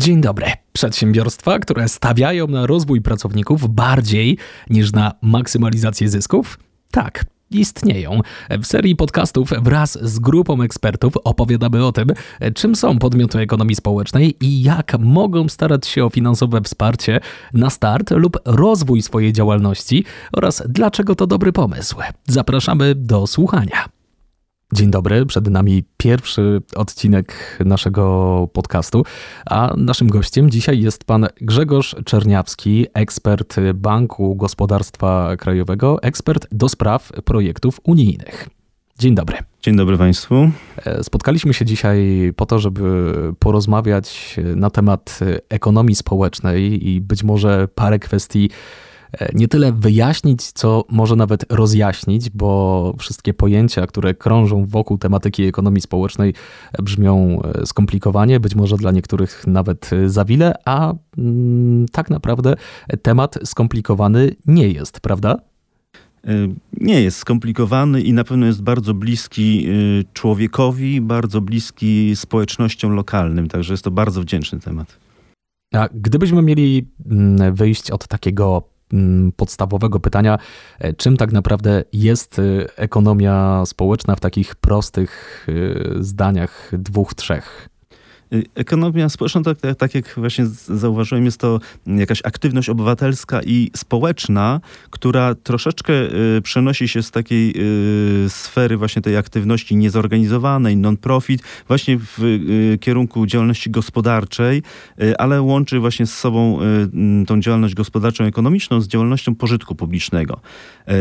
Dzień dobry. Przedsiębiorstwa, które stawiają na rozwój pracowników bardziej niż na maksymalizację zysków? Tak, istnieją. W serii podcastów wraz z grupą ekspertów opowiadamy o tym, czym są podmioty ekonomii społecznej i jak mogą starać się o finansowe wsparcie na start lub rozwój swojej działalności oraz dlaczego to dobry pomysł. Zapraszamy do słuchania. Dzień dobry, przed nami pierwszy odcinek naszego podcastu, a naszym gościem dzisiaj jest pan Grzegorz Czerniawski, ekspert Banku Gospodarstwa Krajowego, ekspert do spraw projektów unijnych. Dzień dobry. Dzień dobry Państwu. E, spotkaliśmy się dzisiaj po to, żeby porozmawiać na temat ekonomii społecznej i być może parę kwestii nie tyle wyjaśnić, co może nawet rozjaśnić, bo wszystkie pojęcia, które krążą wokół tematyki ekonomii społecznej, brzmią e, skomplikowanie, być może dla niektórych nawet za wiele, a mm, tak naprawdę temat skomplikowany nie jest, prawda? E, nie jest skomplikowany i na pewno jest bardzo bliski człowiekowi, bardzo bliski społecznościom lokalnym, także jest to bardzo wdzięczny temat. A gdybyśmy mieli mm, wyjść od takiego podstawowego pytania, e, czym tak naprawdę jest e, ekonomia społeczna w takich prostych e, zdaniach, dwóch, trzech. Ekonomia społeczna, tak, tak, tak, jak właśnie zauważyłem, jest to jakaś aktywność obywatelska i społeczna, która troszeczkę y, przenosi się z takiej y, sfery właśnie tej aktywności niezorganizowanej, non-profit, właśnie w y, kierunku działalności gospodarczej, ale łączy właśnie z sobą tą działalność gospodarczą, ekonomiczną z działalnością pożytku publicznego.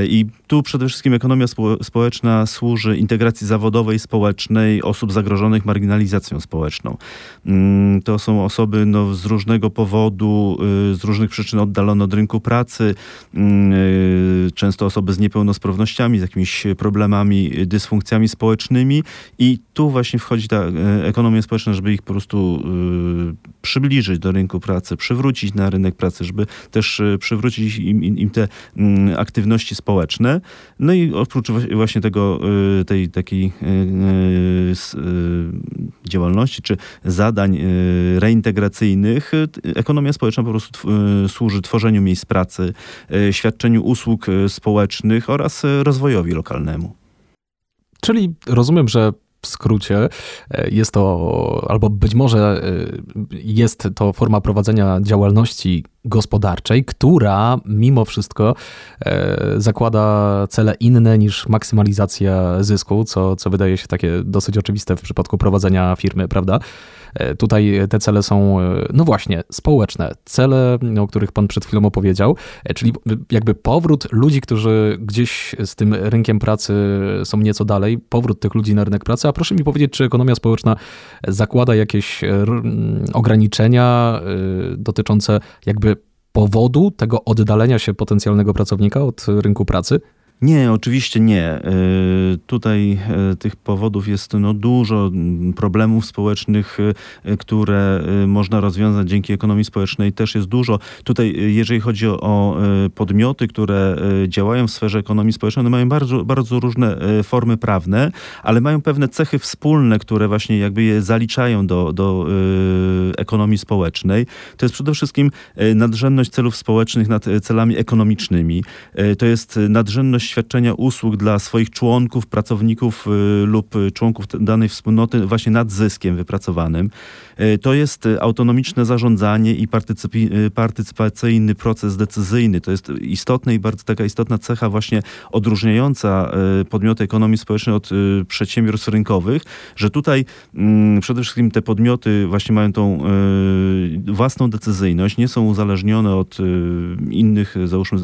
I tu przede wszystkim ekonomia społeczna służy integracji zawodowej, społecznej osób zagrożonych marginalizacją społeczną. Mm, to są osoby no, z różnego powodu, y, z różnych przyczyn oddalone od rynku pracy, mm, y, często osoby z niepełnosprawnościami, z jakimiś problemami, dysfunkcjami społecznymi i tu właśnie wchodzi ta y, ekonomia społeczna, żeby ich po prostu przybliżyć do rynku pracy, przywrócić na rynek pracy, żeby też przywrócić im, im te mm, aktywności społeczne. No i oprócz właśnie tego, tej takiej działalności czy zadań y, reintegracyjnych y, ekonomia społeczna po prostu y, służy tworzeniu miejsc pracy, świadczeniu usług społecznych oraz rozwojowi lokalnemu. Czyli rozumiem, że w skrócie e, jest to, albo być może jest to forma prowadzenia działalności gospodarczej, która mimo wszystko e, zakłada cele inne niż maksymalizacja zysku, co, co wydaje się takie dosyć oczywiste w przypadku prowadzenia firmy, prawda? E, tutaj te cele są, e, no właśnie, społeczne. Cele, o których Pan przed chwilą opowiedział, czyli jakby powrót ludzi, którzy gdzieś z tym rynkiem pracy są nieco dalej, powrót tych ludzi na rynek pracy. A proszę mi powiedzieć, czy ekonomia społeczna zakłada jakieś ograniczenia dotyczące jakby powodu tego oddalenia się potencjalnego pracownika od rynku pracy? Nie, oczywiście nie. E, tutaj e, tych powodów jest no, dużo, problemów społecznych, e, które można rozwiązać dzięki ekonomii społecznej też jest dużo. Tutaj, jeżeli chodzi o podmioty, które działają w sferze ekonomii społecznej, one mają bardzo, bardzo różne formy prawne, ale mają pewne cechy wspólne, które właśnie jakby je zaliczają do, do ekonomii społecznej. To jest przede wszystkim nadrzędność celów społecznych nad celami ekonomicznymi. To jest nadrzędność świadczenia usług dla swoich członków, pracowników y, lub członków danej wspólnoty właśnie nad zyskiem wypracowanym. Y, to jest autonomiczne zarządzanie i y, partycypacyjny proces decyzyjny. To jest istotna i bardzo taka istotna cecha właśnie odróżniająca podmioty ekonomii społecznej od przedsiębiorstw rynkowych, że tutaj mm, przede wszystkim te podmioty właśnie mają tą własną decyzyjność, nie są uzależnione od innych, załóżmy,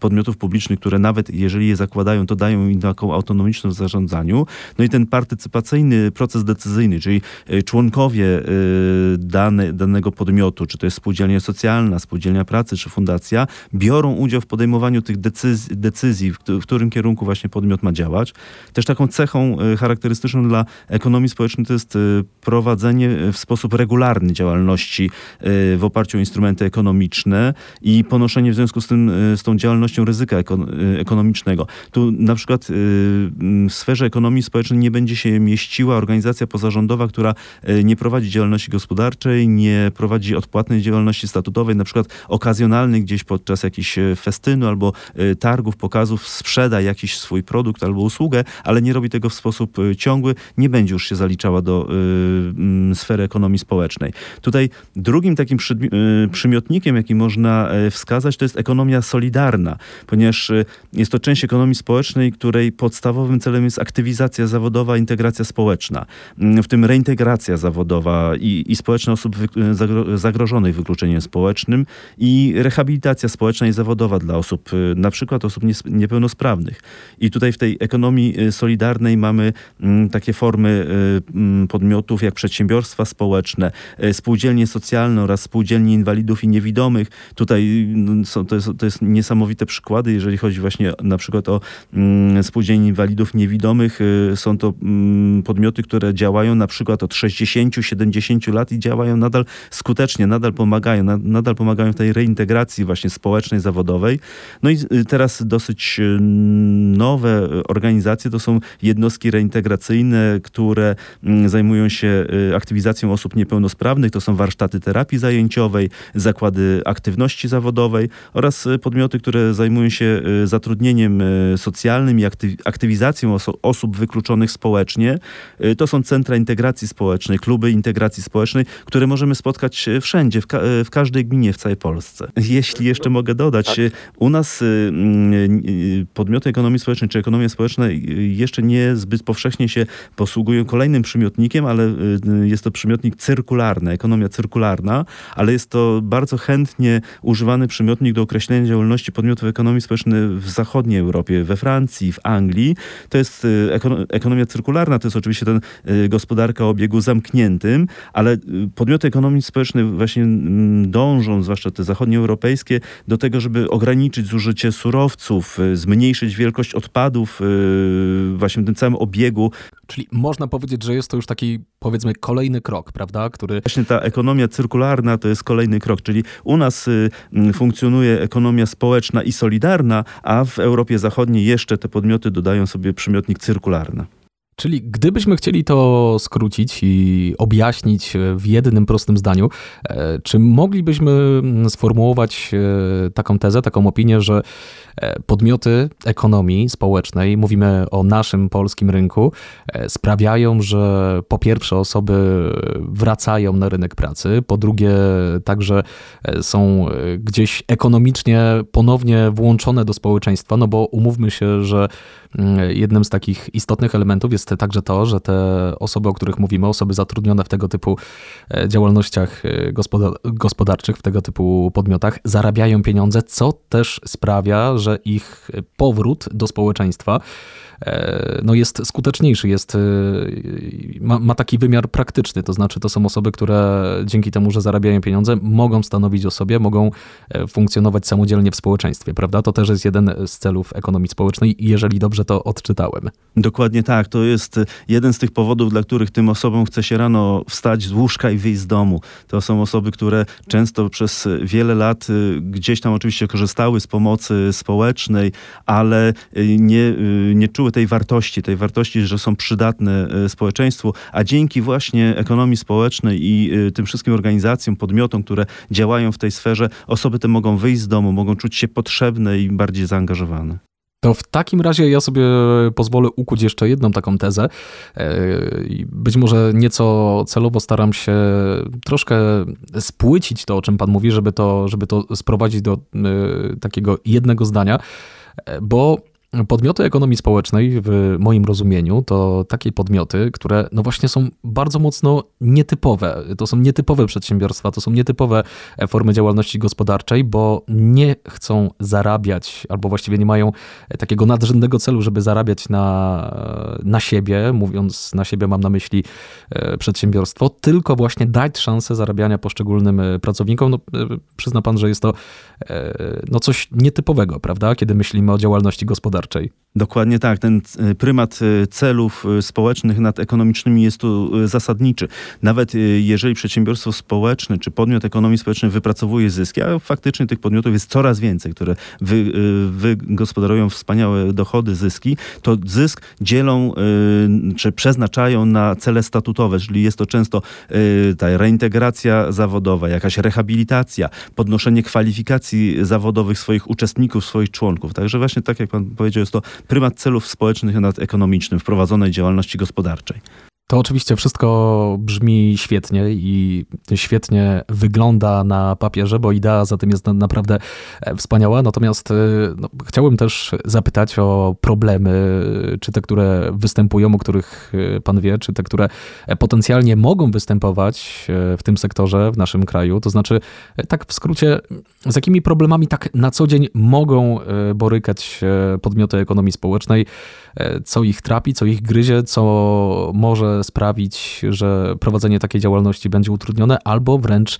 podmiotów publicznych, które nawet jeżeli jeżeli je zakładają, to dają im taką autonomiczność w zarządzaniu. No i ten partycypacyjny proces decyzyjny, czyli e, członkowie e, dane, danego podmiotu, czy to jest spółdzielnia socjalna, spółdzielnia pracy, czy fundacja, biorą udział w podejmowaniu tych decyzji, decyzji w którym kierunku właśnie podmiot ma działać. Też taką cechą e, charakterystyczną dla ekonomii społecznej to jest prowadzenie w sposób regularny działalności w oparciu o instrumenty ekonomiczne i ponoszenie w związku z tym, z tą działalnością ryzyka ekonomicznego Tu na przykład w sferze ekonomii społecznej nie będzie się mieściła organizacja pozarządowa, która nie prowadzi działalności gospodarczej, nie prowadzi odpłatnej działalności statutowej, na przykład okazjonalnej gdzieś podczas jakichś festynu albo targów, pokazów sprzeda jakiś swój produkt albo usługę, ale nie robi tego w sposób ciągły, nie będzie już się zaliczała do sfery ekonomii społecznej. Tutaj drugim takim przymiotnikiem, jaki można wskazać, to jest ekonomia solidarna, ponieważ y, jest to część ekonomii społecznej, której podstawowym celem jest aktywizacja zawodowa, integracja społeczna, mm, w tym reintegracja zawodowa i, i społeczna osób zagrożonych wykluczeniem społecznym i rehabilitacja społeczna i zawodowa dla osób, y, na przykład osób niepełnosprawnych. I tutaj w tej ekonomii y, solidarnej mamy mm, takie formy mm, podmiotów jak przedsiębiorstwa społeczne, spółdzielnie socjalne oraz spółdzielnie inwalidów i niewidomych. Tutaj są, to, jest, to jest niesamowite przykłady, jeżeli chodzi właśnie na przykład o mm, spółdzielnie inwalidów niewidomych. Y, są to mm, podmioty, które działają na przykład od 60-70 lat i działają nadal skutecznie, nadal pomagają, na, nadal pomagają w tej reintegracji właśnie społecznej, zawodowej. No i y, teraz dosyć y, nowe organizacje to są jednostki reintegracyjne, które mm, zajmują się aktywizacją osób niepełnosprawnych. To są warsztaty terapii zajęciowej, zakłady aktywności zawodowej oraz podmioty, które zajmują się zatrudnieniem y, socjalnym i aktywizacją osób wykluczonych społecznie. Y, to są centra integracji społecznej, kluby integracji społecznej, które możemy spotkać wszędzie, w, ka w każdej gminie w całej Polsce. Jeśli jeszcze mogę dodać, tak. u nas podmioty ekonomii społecznej czy ekonomia społeczna jeszcze nie zbyt powszechnie się posługują kolejnym przymiotnikiem, ale jest to przymiotnik cyrkularny, ekonomia cyrkularna, ale jest to bardzo chętnie używany przymiotnik do określenia działalności podmiotów ekonomii społecznej w zachodniej Europie, we Francji, w Anglii. To jest y, ekonomia cyrkularna, to jest oczywiście ten y, gospodarka o obiegu zamkniętym, ale y, podmioty ekonomii społecznej właśnie dążą, zwłaszcza te zachodnioeuropejskie, do tego, żeby ograniczyć zużycie surowców, zmniejszyć wielkość odpadów właśnie w tym całym obiegu. Czyli można powiedzieć, że jest to już taki powiedzmy kolejny krok, prawda? Który... Właśnie ta ekonomia cyrkularna to jest kolejny krok, czyli u nas funkcjonuje ekonomia społeczna i solidarna, a w Europie Zachodniej jeszcze te podmioty dodają sobie przymiotnik cyrkularny. Czyli gdybyśmy chcieli to skrócić i objaśnić w jednym prostym zdaniu, e, czy moglibyśmy sformułować e, taką tezę, taką opinię, że e, podmioty ekonomii społecznej, mówimy o naszym polskim rynku, sprawiają, że po pierwsze osoby wracają na rynek pracy, po drugie także są gdzieś ekonomicznie ponownie włączone do społeczeństwa, no bo umówmy się, że mm, jednym z takich istotnych elementów jest także to, że te osoby, o których mówimy, osoby zatrudnione w tego typu e, działalnościach e, gospodarczych, w tego typu podmiotach, zarabiają pieniądze, co też sprawia, że ich powrót do społeczeństwa no jest skuteczniejszy, jest, e, ma, ma, taki wymiar praktyczny, to znaczy to są osoby, które dzięki temu, że zarabiają pieniądze, mogą stanowić o sobie, mogą e, funkcjonować samodzielnie w społeczeństwie, prawda? To też jest jeden z celów ekonomii społecznej, jeżeli dobrze to odczytałem. Dokładnie tak, to jest jeden z tych powodów, dla których tym osobom chce się rano wstać z łóżka i wyjść z domu. To są osoby, które często przez wiele lat gdzieś tam oczywiście korzystały z pomocy społecznej, ale nie, nie czuły tej wartości, tej wartości, że są przydatne e, społeczeństwu, a dzięki właśnie ekonomii społecznej i e, tym wszystkim organizacjom, podmiotom, które działają w tej sferze, osoby te mogą wyjść z domu, mogą czuć się potrzebne i bardziej zaangażowane. To w takim razie ja sobie pozwolę ukuć jeszcze jedną taką tezę. E, być może nieco celowo staram się troszkę spłycić to, o czym Pan mówi, żeby to, żeby to sprowadzić do takiego jednego zdania, bo Podmioty ekonomii społecznej, w moim rozumieniu, to takie podmioty, które no właśnie są bardzo mocno nietypowe. To są nietypowe przedsiębiorstwa, to są nietypowe e, formy działalności gospodarczej, bo nie chcą zarabiać, albo właściwie nie mają e, takiego nadrzędnego celu, żeby zarabiać na, na siebie. Mówiąc na siebie, mam na myśli e, przedsiębiorstwo, tylko właśnie dać szansę zarabiania poszczególnym pracownikom. No, przyzna pan, że jest to no coś nietypowego, prawda, kiedy myślimy o działalności gospodarczej gospodarczej. Dokładnie tak. Ten e, prymat e, celów e, społecznych nad ekonomicznymi jest tu zasadniczy. Nawet jeżeli przedsiębiorstwo społeczne czy podmiot ekonomii społecznej wypracowuje zyski, a faktycznie tych podmiotów jest coraz więcej, które wy, wygospodarują wspaniałe dochody, zyski, to zysk dzielą czy przeznaczają na cele statutowe, czyli jest to często ta reintegracja zawodowa, jakaś rehabilitacja, podnoszenie kwalifikacji zawodowych swoich uczestników, swoich członków. Także właśnie tak jak pan powiedział, jest to prymat celów społecznych nad ekonomicznym w prowadzonej działalności gospodarczej. To oczywiście wszystko brzmi świetnie i świetnie wygląda na papierze, bo idea za tym jest naprawdę e, wspaniała. Natomiast e, no, chciałbym też zapytać o problemy, czy te, które występują, o których e, pan wie, czy te, które potencjalnie mogą występować w tym sektorze w naszym kraju. To znaczy, tak w skrócie, z jakimi problemami tak na co dzień mogą borykać się podmioty ekonomii społecznej, co ich trapi, co ich gryzie, co może sprawić, że prowadzenie takiej działalności będzie utrudnione, albo wręcz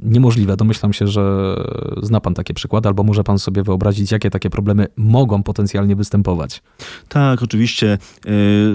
niemożliwe. Domyślam się, że zna pan takie przykłady, albo może pan sobie wyobrazić, jakie takie problemy mogą potencjalnie występować. Tak, oczywiście.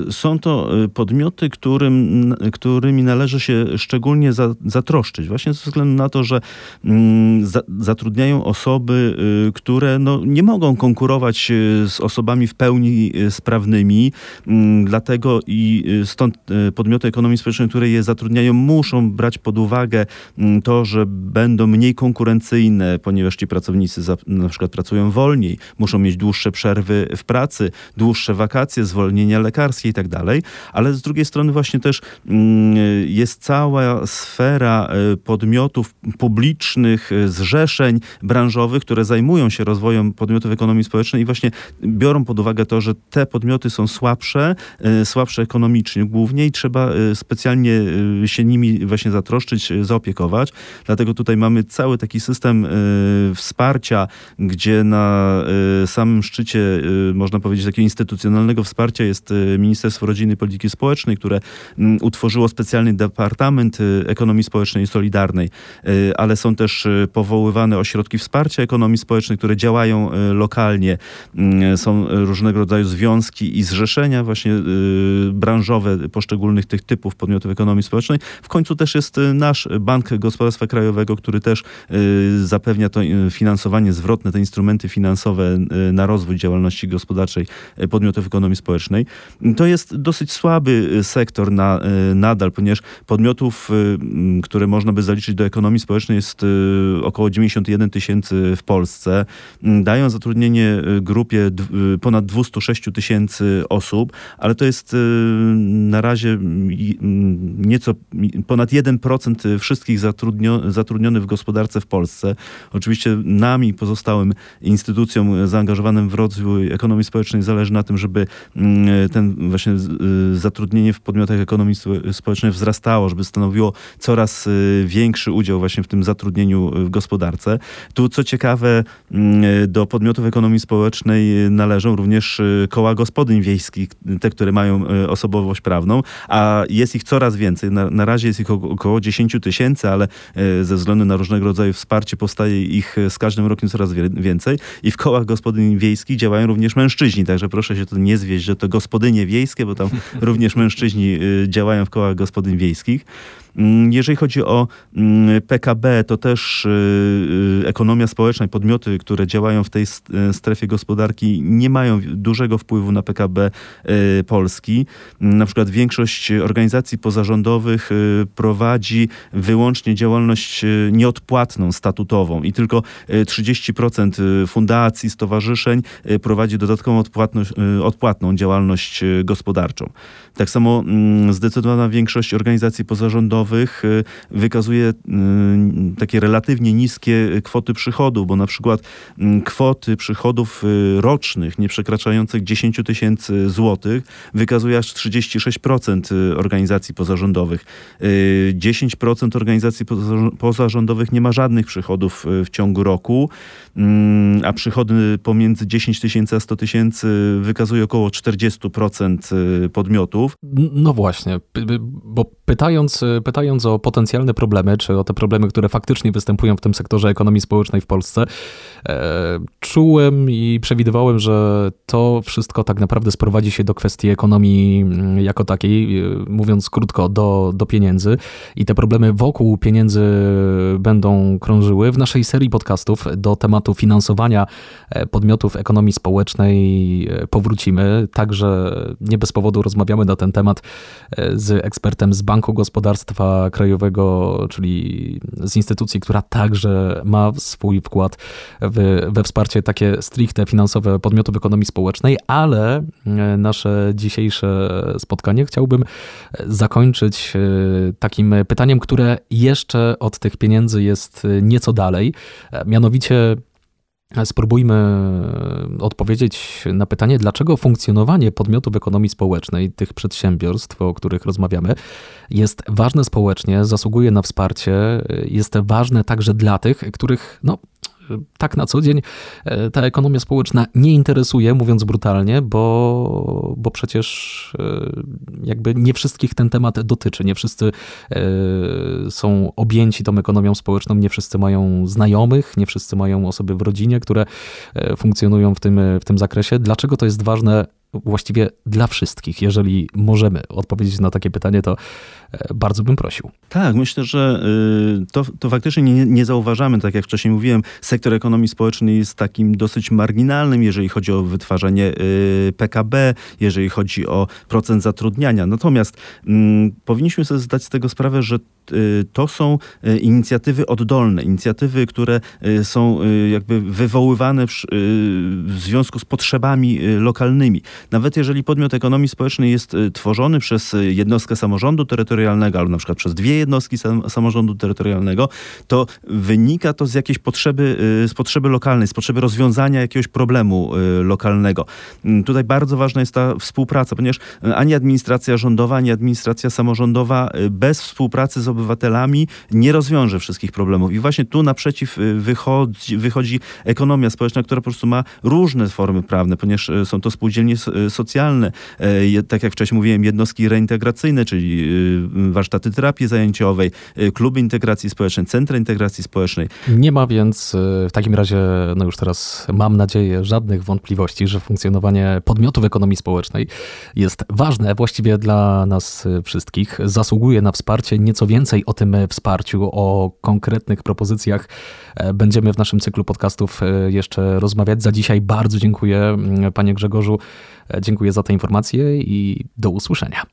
E, są to e, podmioty, którym, którymi należy się szczególnie zatroszczyć, właśnie ze względu na to, że mm, zatrudniają osoby, e, które no, nie mogą konkurować z osobami w pełni sprawnymi, mm, dlatego i stąd podmioty ekonomii społecznej, które je zatrudniają, muszą brać pod uwagę mm, to, że że będą mniej konkurencyjne, ponieważ ci pracownicy za, na przykład pracują wolniej, muszą mieć dłuższe przerwy w pracy, dłuższe wakacje, zwolnienia lekarskie i tak dalej, ale z drugiej strony właśnie też mm, jest cała sfera e, podmiotów publicznych, e, zrzeszeń branżowych, które zajmują się rozwojem podmiotów ekonomii społecznej i właśnie biorą pod uwagę to, że te podmioty są słabsze, e, słabsze ekonomicznie głównie i trzeba specjalnie się nimi właśnie zatroszczyć, zaopiekować. Dlatego tutaj mamy cały taki system y, wsparcia, gdzie na y, samym szczycie, y, można powiedzieć, takiego instytucjonalnego wsparcia jest Ministerstwo Rodziny i Polityki Społecznej, które mm, utworzyło specjalny Departament Ekonomii Społecznej i Solidarnej, ale są też powoływane ośrodki wsparcia ekonomii społecznej, które działają lokalnie. Mm, są różnego rodzaju związki i zrzeszenia właśnie branżowe poszczególnych tych typów podmiotów ekonomii społecznej. W końcu też jest nasz Bank Gospodarstwa Krajowego, Krajowego, który też y, zapewnia to y, finansowanie zwrotne, te instrumenty finansowe y, na rozwój działalności gospodarczej podmiotów ekonomii społecznej. To jest dosyć słaby sektor na, nadal, ponieważ podmiotów, które można by zaliczyć do ekonomii społecznej jest około 91 tysięcy w Polsce. Dają zatrudnienie grupie ponad 206 tysięcy osób, ale to jest na razie nieco ponad 1% wszystkich zatrudnionych zatrudniony w gospodarce w Polsce. Oczywiście nami, pozostałym instytucjom zaangażowanym w rozwój ekonomii społecznej zależy na tym, żeby mm, ten właśnie y, zatrudnienie w podmiotach ekonomii społecznej wzrastało, żeby stanowiło coraz y, większy udział właśnie w tym zatrudnieniu w gospodarce. Tu co ciekawe, mm, do podmiotów ekonomii społecznej należą również y, koła gospodyń wiejskich, te, które mają osobowość prawną, a jest ich coraz więcej. Na, na razie jest ich około 10 tysięcy, ale ze względu na różnego rodzaju wsparcie powstaje ich z każdym rokiem coraz więcej i w kołach gospodyń wiejskich działają również mężczyźni, także proszę się tu nie zwieść, że to gospodynie wiejskie, bo tam również mężczyźni e, działają w kołach gospodyń wiejskich. Mm, jeżeli chodzi o mm, PKB, to też y, y, ekonomia społeczna i podmioty, które działają w tej y, strefie gospodarki, nie mają dużego wpływu na PKB Polski. Na przykład większość organizacji pozarządowych prowadzi wyłącznie działalność nieodpłatną, statutową i tylko 30% fundacji, stowarzyszeń prowadzi dodatkową odpłatną działalność gospodarczą. Tak samo mm, zdecydowana większość organizacji pozarządowych y, wykazuje y, takie relatywnie niskie kwoty przychodów, bo na przykład mm, kwoty przychodów y, rocznych nie przekraczających 10 tysięcy złotych wykazuje aż 36% organizacji pozarządowych. 10% organizacji pozarządowych nie ma żadnych przychodów w ciągu roku, mm, a przychody pomiędzy 10 tysięcy a 100 tysięcy wykazuje około 40% podmiotów. No właśnie, bo pytając pytając o potencjalne problemy, czy o te problemy, które faktycznie występują w tym sektorze ekonomii społecznej w Polsce, e, czułem i przewidywałem, że to wszystko tak naprawdę sprowadzi się do kwestii ekonomii mm, jako takiej, e, mówiąc krótko, do, do pieniędzy i te problemy wokół pieniędzy będą krążyły. W naszej serii podcastów do tematu finansowania podmiotów ekonomii społecznej powrócimy. Także nie bez powodu rozmawiamy na ten temat z ekspertem z Banku Gospodarstwa Krajowego, czyli z instytucji, która także ma swój wkład w, we wsparcie takie stricte finansowe podmiotów ekonomii społecznej, ale e, nasze dzisiejsze spotkanie chciałbym zakończyć e, takim pytaniem, które jeszcze od tych pieniędzy jest nieco dalej. E, mianowicie Spróbujmy e, odpowiedzieć na pytanie, dlaczego funkcjonowanie podmiotów ekonomii społecznej, tych przedsiębiorstw, o których rozmawiamy, jest ważne społecznie, zasługuje na wsparcie, e, jest ważne także dla tych, których no, tak na co dzień e, ta ekonomia społeczna nie interesuje, mówiąc brutalnie, bo, bo przecież e, jakby nie wszystkich ten temat dotyczy. Nie wszyscy e, są objęci tą ekonomią społeczną, nie wszyscy mają znajomych, nie wszyscy mają osoby w rodzinie, które funkcjonują w tym, w tym zakresie. Dlaczego to jest ważne właściwie dla wszystkich. Jeżeli możemy odpowiedzieć na takie pytanie, to e, bardzo bym prosił. Tak, myślę, że y, to, to faktycznie nie, nie zauważamy. Tak jak wcześniej mówiłem, sektor ekonomii społecznej jest takim dosyć marginalnym, jeżeli chodzi o wytwarzanie y, PKB, jeżeli chodzi o procent zatrudniania. Natomiast mm, powinniśmy sobie zdać z tego sprawę, że y, to są inicjatywy oddolne, inicjatywy, które są jakby wywoływane w związku z potrzebami lokalnymi. Nawet jeżeli podmiot ekonomii społecznej jest y, tworzony przez y, jednostkę samorządu terytorialnego, albo na przykład przez dwie jednostki sam, samorządu terytorialnego, to wynika to z jakiejś potrzeby, y, z potrzeby lokalnej, z potrzeby rozwiązania jakiegoś problemu lokalnego. Mm, tutaj bardzo ważna jest ta współpraca, ponieważ ani administracja rządowa, ani administracja samorządowa bez współpracy z obywatelami nie rozwiąże wszystkich problemów. I właśnie tu naprzeciw wychodzi, wychodzi ekonomia społeczna, która po prostu ma różne formy prawne, ponieważ są to spółdzielnie socjalne, e, tak jak wcześniej mówiłem, jednostki reintegracyjne, czyli y, warsztaty terapii zajęciowej, y, kluby integracji społecznej, centra integracji społecznej. Nie ma więc w takim razie, no już teraz mam nadzieję, żadnych wątpliwości, że funkcjonowanie podmiotów ekonomii społecznej jest ważne właściwie dla nas wszystkich. Zasługuje na wsparcie. Nieco więcej o tym wsparciu, o konkretnych propozycjach e, będziemy w naszym cyklu podcastów e, jeszcze rozmawiać. Za dzisiaj bardzo dziękuję, panie Grzegorzu. Dziękuję za te informacje i do usłyszenia.